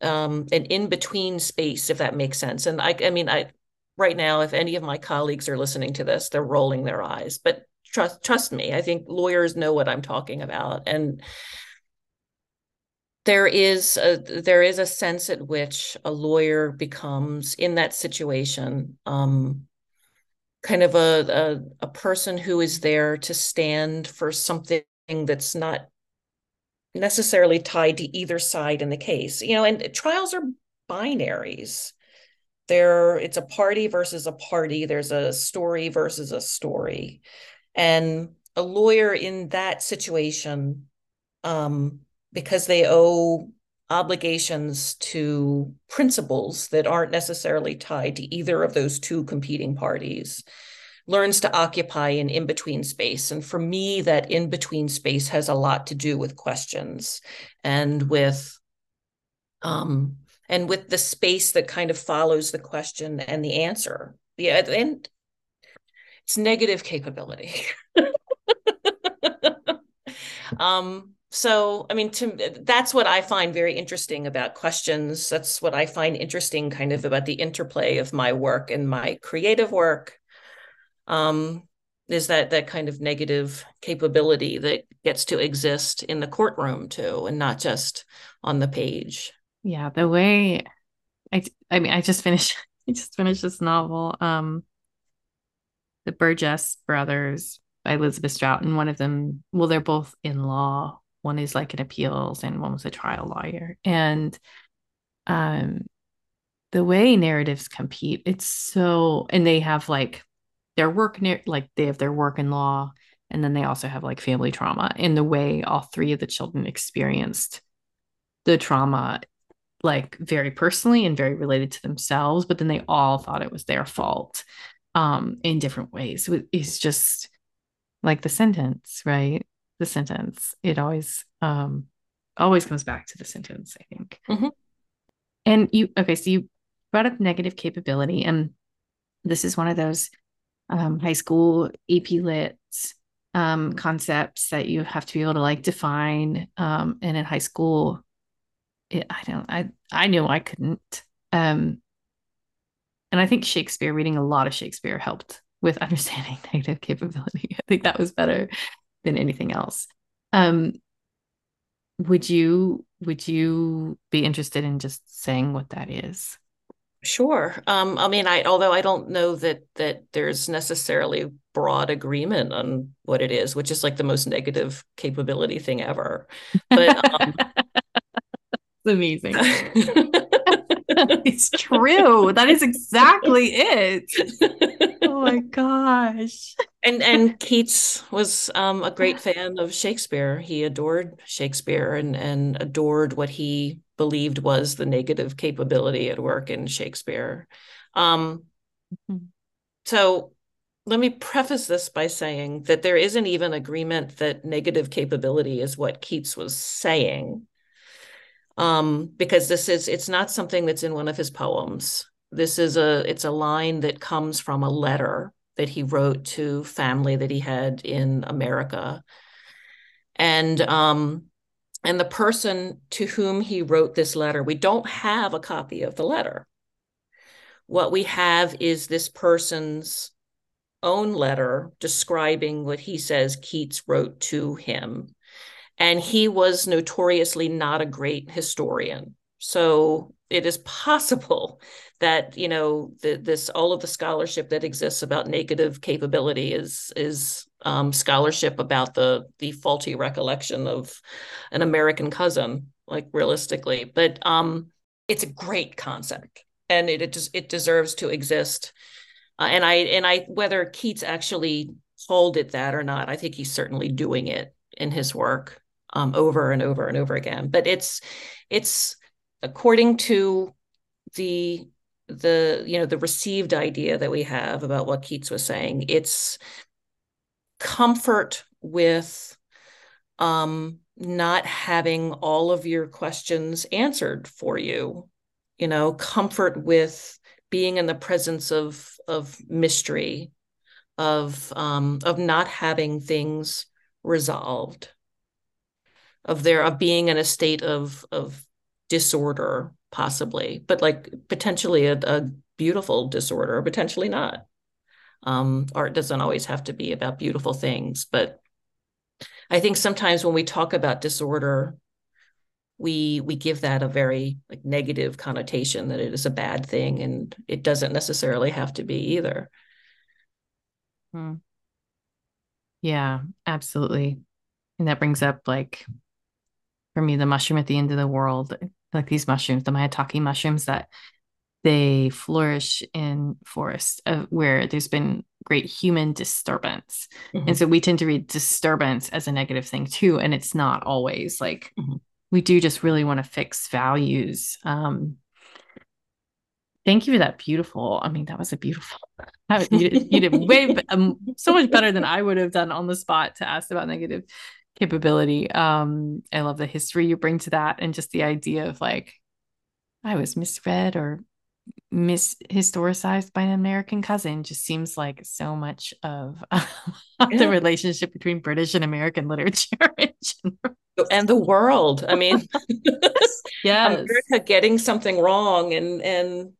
um, an in between space, if that makes sense. And I, I mean, I right now, if any of my colleagues are listening to this, they're rolling their eyes. But trust trust me, I think lawyers know what I'm talking about, and there is a there is a sense at which a lawyer becomes in that situation um, kind of a, a a person who is there to stand for something that's not necessarily tied to either side in the case. You know, and trials are binaries. There, it's a party versus a party. There's a story versus a story, and a lawyer in that situation, um, because they owe obligations to principles that aren't necessarily tied to either of those two competing parties learns to occupy an in between space. And for me, that in between space has a lot to do with questions and with um, and with the space that kind of follows the question and the answer. Yeah, and it's negative capability. um, so i mean to that's what i find very interesting about questions that's what i find interesting kind of about the interplay of my work and my creative work um, is that that kind of negative capability that gets to exist in the courtroom too and not just on the page. Yeah the way i i mean i just finished i just finished this novel um the burgess brothers by elizabeth strout and one of them well they're both in law. One is like an appeals and one was a trial lawyer. And um the way narratives compete it's so and they have like their work like they have their work in law and then they also have like family trauma and the way all three of the children experienced the trauma like very personally and very related to themselves but then they all thought it was their fault um in different ways it's just like the sentence right the sentence. It always um always comes back to the sentence, I think. Mm-hmm. And you okay, so you brought up negative capability, and this is one of those um, high school AP Lit um, concepts that you have to be able to like define. Um, and in high school, it, I don't, I I knew I couldn't. Um, and I think Shakespeare, reading a lot of Shakespeare, helped with understanding negative capability. I think that was better than anything else. Um, would you would you be interested in just saying what that is? Sure. Um, I mean, I although I don't know that that there's necessarily broad agreement on what it is, which is like the most negative capability thing ever. But um, it's amazing. it's true. That is exactly it. Oh my gosh. And and Keats was um, a great fan of Shakespeare. He adored Shakespeare and and adored what he believed was the negative capability at work in Shakespeare. Um, mm-hmm. So let me preface this by saying that there isn't even agreement that negative capability is what Keats was saying um, because this is it's not something that's in one of his poems. This is a it's a line that comes from a letter that he wrote to family that he had in America, and um, and the person to whom he wrote this letter, we don't have a copy of the letter. What we have is this person's own letter describing what he says Keats wrote to him and he was notoriously not a great historian. So it is possible that you know the, this all of the scholarship that exists about negative capability is is um, scholarship about the the faulty recollection of an American cousin, like realistically. But um, it's a great concept, and it it just it deserves to exist. Uh, and I and I whether Keats actually called it that or not, I think he's certainly doing it in his work um, over and over and over again. But it's it's according to the the you know the received idea that we have about what Keats was saying. It's comfort with um, not having all of your questions answered for you. You know, comfort with being in the presence of of mystery, of um, of not having things resolved of their of being in a state of of disorder possibly but like potentially a, a beautiful disorder potentially not. Um, art doesn't always have to be about beautiful things but i think sometimes when we talk about disorder we we give that a very like negative connotation that it is a bad thing and it doesn't necessarily have to be either. Hmm. yeah absolutely. And that brings up like for me the mushroom at the end of the world like these mushrooms the maitake mushrooms that they flourish in forests uh, where there's been great human disturbance mm-hmm. and so we tend to read disturbance as a negative thing too and it's not always like mm-hmm. we do just really want to fix values um thank you for that beautiful i mean that was a beautiful you, did, you did way um, so much better than i would have done on the spot to ask about negative capability. Um, I love the history you bring to that and just the idea of like, I was misread or mishistoricized by an American cousin just seems like so much of Yeah. the relationship between British and American literature in general. And the world. I mean, Yes. America getting something wrong and and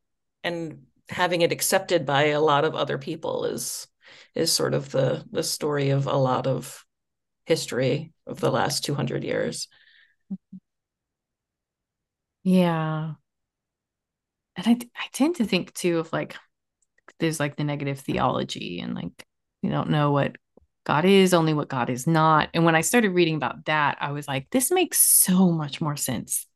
and having it accepted by a lot of other people is is sort of the the story of a lot of history of the last 200 years. Yeah. And I I tend to think too of like there's like the negative theology and like you don't know what God is, only what God is not. And when I started reading about that, I was like, this makes so much more sense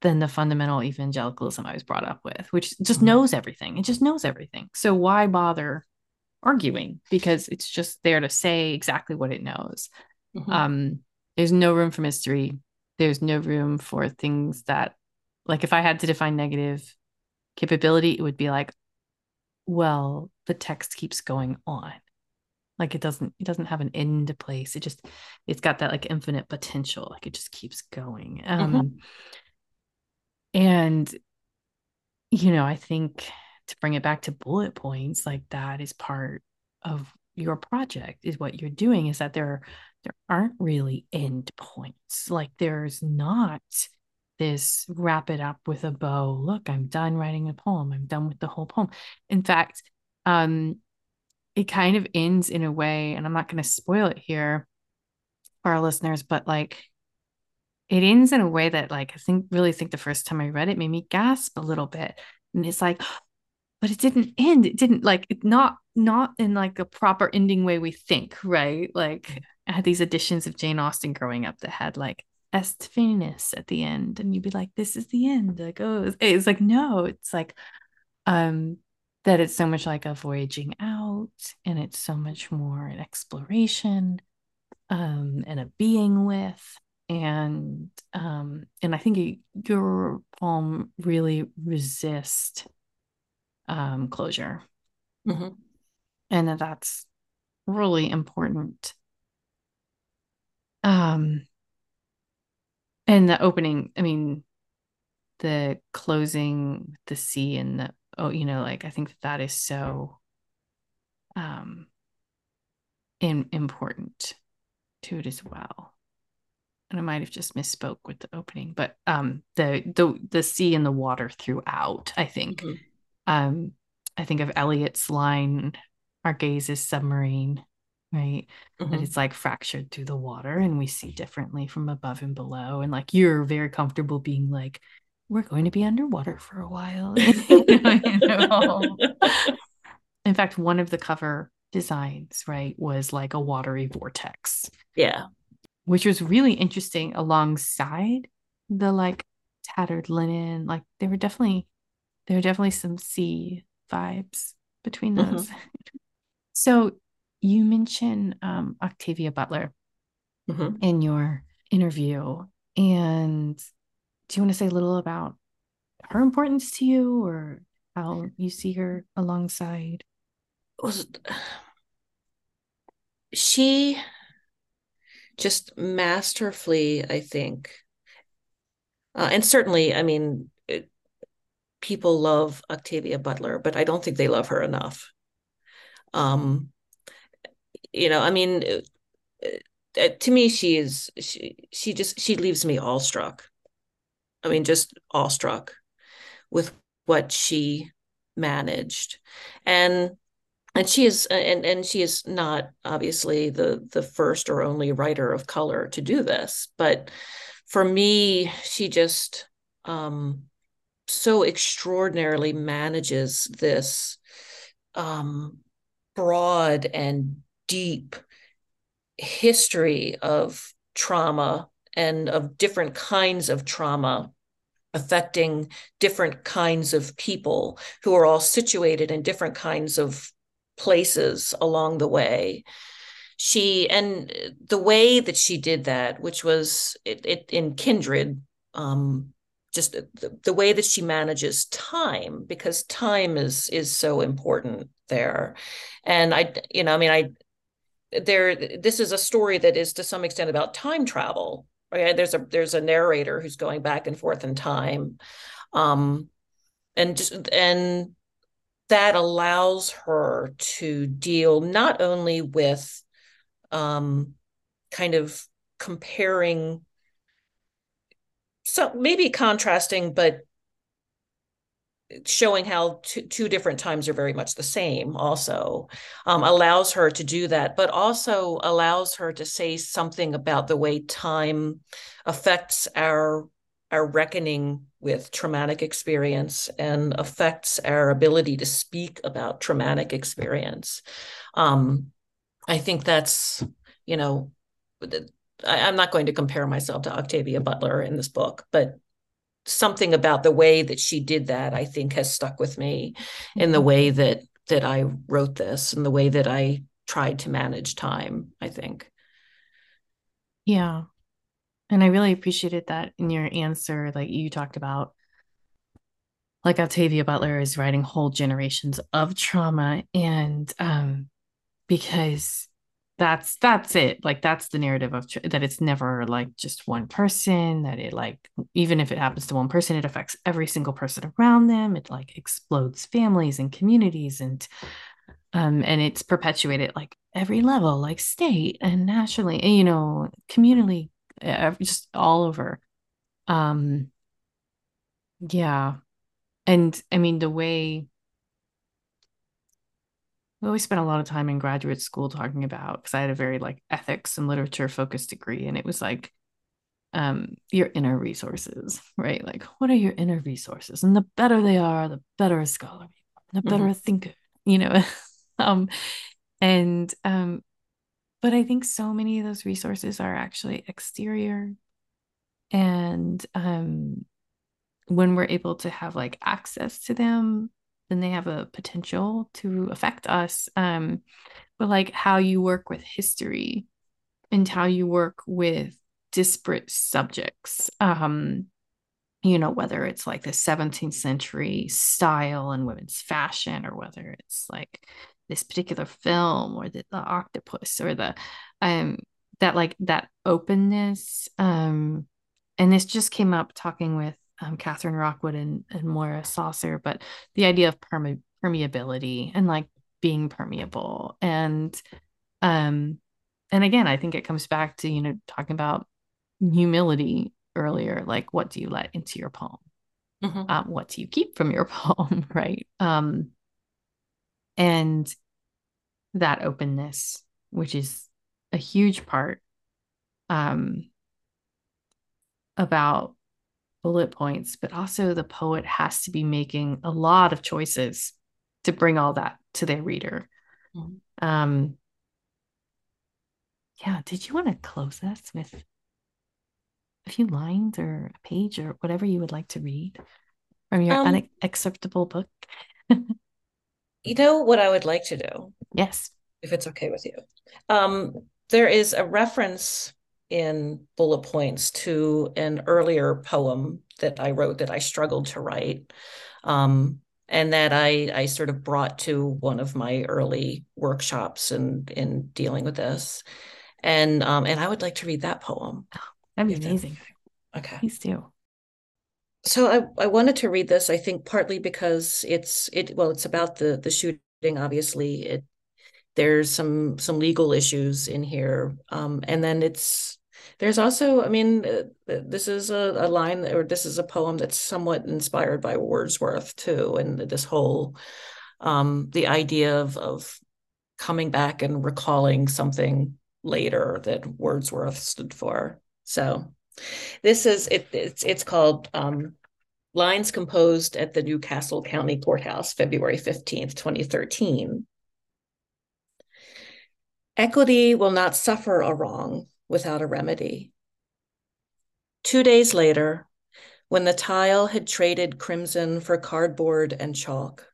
than the fundamental evangelicalism I was brought up with, which just Mhm. knows everything. It just knows everything. So why bother arguing? Because it's just there to say exactly what it knows. Mhm. Um, there's no room for mystery. There's no room for things that, like, if I had to define negative capability, it would be like, well, the text keeps going on. Like it doesn't, it doesn't have an end to place. It just, it's got that like infinite potential. Like it just keeps going. Um, and you know, I think to bring it back to bullet points, like that is part of your project is what you're doing is that there there aren't really end points. Like there's not this wrap it up with a bow look i'm done writing a poem. I'm done with the whole poem. In fact um it kind of ends in a way and i'm not going to spoil it here for our listeners but like it ends in a way that like i think really think the first time i read it made me gasp a little bit. And it's like but it didn't end. It didn't like it not not in like a proper ending way we think right? Like i had these editions of jane austen growing up that had like est finis at the end and you'd be like this is the end. Like oh it's, it's like no it's like um that it's so much like a voyaging out and it's so much more an exploration um and a being with and um and i think it, your poem really resist um closure Mhm. and that that's really important um and the opening i mean the closing the sea and the oh you know like i think that, that is so um in, important to it as well and i might have just misspoke with the opening but um the the the sea and the water throughout i think Mhm. Um i think of eliot's line our gaze is submarine right that Mhm. it's like fractured through the water and we see differently from above and below and like you're very comfortable being like we're going to be underwater for a while You know, you know. in fact one of the cover designs right was like a watery vortex Yeah. which was really interesting alongside the like tattered linen like they were definitely there are definitely some sea vibes between Mhm. those so you mentioned um, octavia butler Mhm. in your interview and do you want to say a little about her importance to you or how you see her alongside Was she just masterfully, I think. Uh, and certainly, I mean, people love Octavia Butler, but I don't think they love her enough. Um, you know, I mean, uh, uh, to me, she is she she just she leaves me awestruck. I mean, just awestruck with what she managed, and and she is and and she is not obviously the the first or only writer of color to do this, but for me, she just um, so extraordinarily manages this um, broad and deep history of trauma and of different kinds of trauma affecting different kinds of people who are all situated in different kinds of places along the way. She and the way that she did that which was it, it in kindred um just the, the way that she manages time because time is is so important there. And i you know i mean i there this is a story that is to some extent about time travel right there's a there's a narrator who's going back and forth in time um and just and that allows her to deal not only with um, kind of comparing so maybe contrasting but showing how two, two different times are very much the same also um, allows her to do that but also allows her to say something about the way time affects our our reckoning with traumatic experience and affects our ability to speak about traumatic experience. Um, i think that's you know I, i'm not going to compare myself to octavia butler in this book but something about the way that she did that i think has stuck with me in the mm-hmm. way that that i wrote this and the way that i tried to manage time i think yeah and i really appreciated that in your answer like you talked about like octavia butler is writing whole generations of trauma and um because that's that's it. Like that's the narrative of that it's never like just one person that it like even if it happens to one person it affects every single person around them. It like explodes families and communities and um and it's perpetuated like every level like state and nationally you know community just all over. Um yeah. And i mean the way we always spent a lot of time in graduate school talking about because I had a very like ethics and literature focused degree, and it was like um your inner resources, right? Like what are your inner resources? And the better they are, the better a scholar, the better mm-hmm. a thinker, you know. um and um but I think so many of those resources are actually exterior. And um when we're able to have like access to them then they have a potential to affect us. Um, but like how you work with history and how you work with disparate subjects. Um, you know, whether it's like the 17th century style and women's fashion, or whether it's like this particular film or the, the octopus or the um that like that openness. Um, and this just came up talking with um, Catherine Rockwood and, and Moira Saucer, but the idea of perme- permeability and like being permeable. And um, and again, I think it comes back to, you know, talking about humility earlier, like what do you let into your poem? Mm-hmm. Um, what do you keep from your poem, right? Um, and that openness, which is a huge part um, about bullet points, but also the poet has to be making a lot of choices to bring all that to their reader. Mm-hmm. Um, yeah, did you want to close us with a few lines or a page or whatever you would like to read from your um, unacceptable book? you know what I would like to do? Yes. If it's okay with you. Um, there is a reference in bullet points to an earlier poem that I wrote that I struggled to write. Um, and that I, I sort of brought to one of my early workshops in, in dealing with this. And um, and I would like to read that poem. That'd be amazing. Okay. Please do. So I, I wanted to read this, I think partly because it's it well, it's about the the shooting, obviously. It there's some some legal issues in here. Um, and then it's there's also, I mean, uh, this is a, a line or this is a poem that's somewhat inspired by Wordsworth too, and this whole um, the idea of of coming back and recalling something later that Wordsworth stood for. So this is it, it's it's called um, Lines composed at the New Castle County Courthouse, February 15th, 2013. Equity will not suffer a wrong without a remedy. Two days later, when the tile had traded crimson for cardboard and chalk,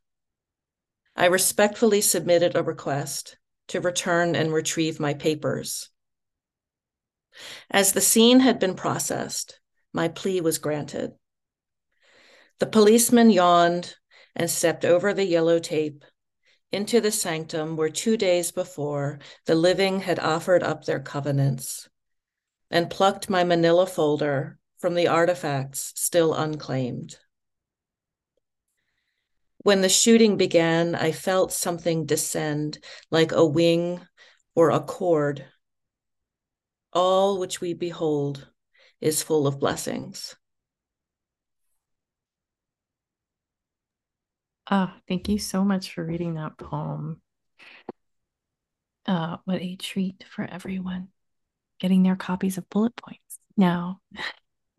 I respectfully submitted a request to return and retrieve my papers. As the scene had been processed, my plea was granted. The policeman yawned and stepped over the yellow tape into the sanctum where two days before the living had offered up their covenants, and plucked my manila folder from the artifacts still unclaimed. When the shooting began, I felt something descend like a wing or a cord. All which we behold is full of blessings. Oh, thank you so much for reading that poem. Uh, what a treat for everyone getting their copies of bullet points now.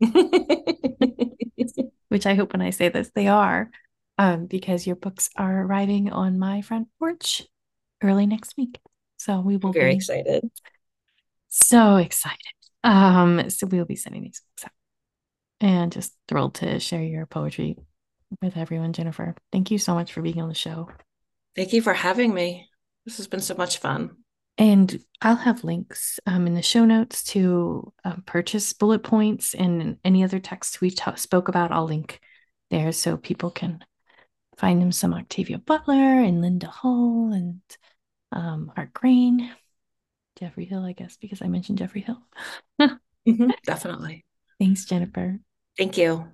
Which I hope when I say this, they are, um, because your books are arriving on my front porch early next week. So we will very be excited. So excited. Um, so we'll be sending these books out. And just thrilled to share your poetry with everyone, Jennifer. Thank you so much for being on the show. Thank you for having me. This has been so much fun. And I'll have links um, in the show notes to um, purchase bullet points and any other texts we t- spoke about. I'll link there so people can find them some Octavia Butler and Linda Hull and um, Hart Crane, Geoffrey Hill, I guess, because I mentioned Geoffrey Hill. mm-hmm, definitely. Thanks, Jennifer. Thank you.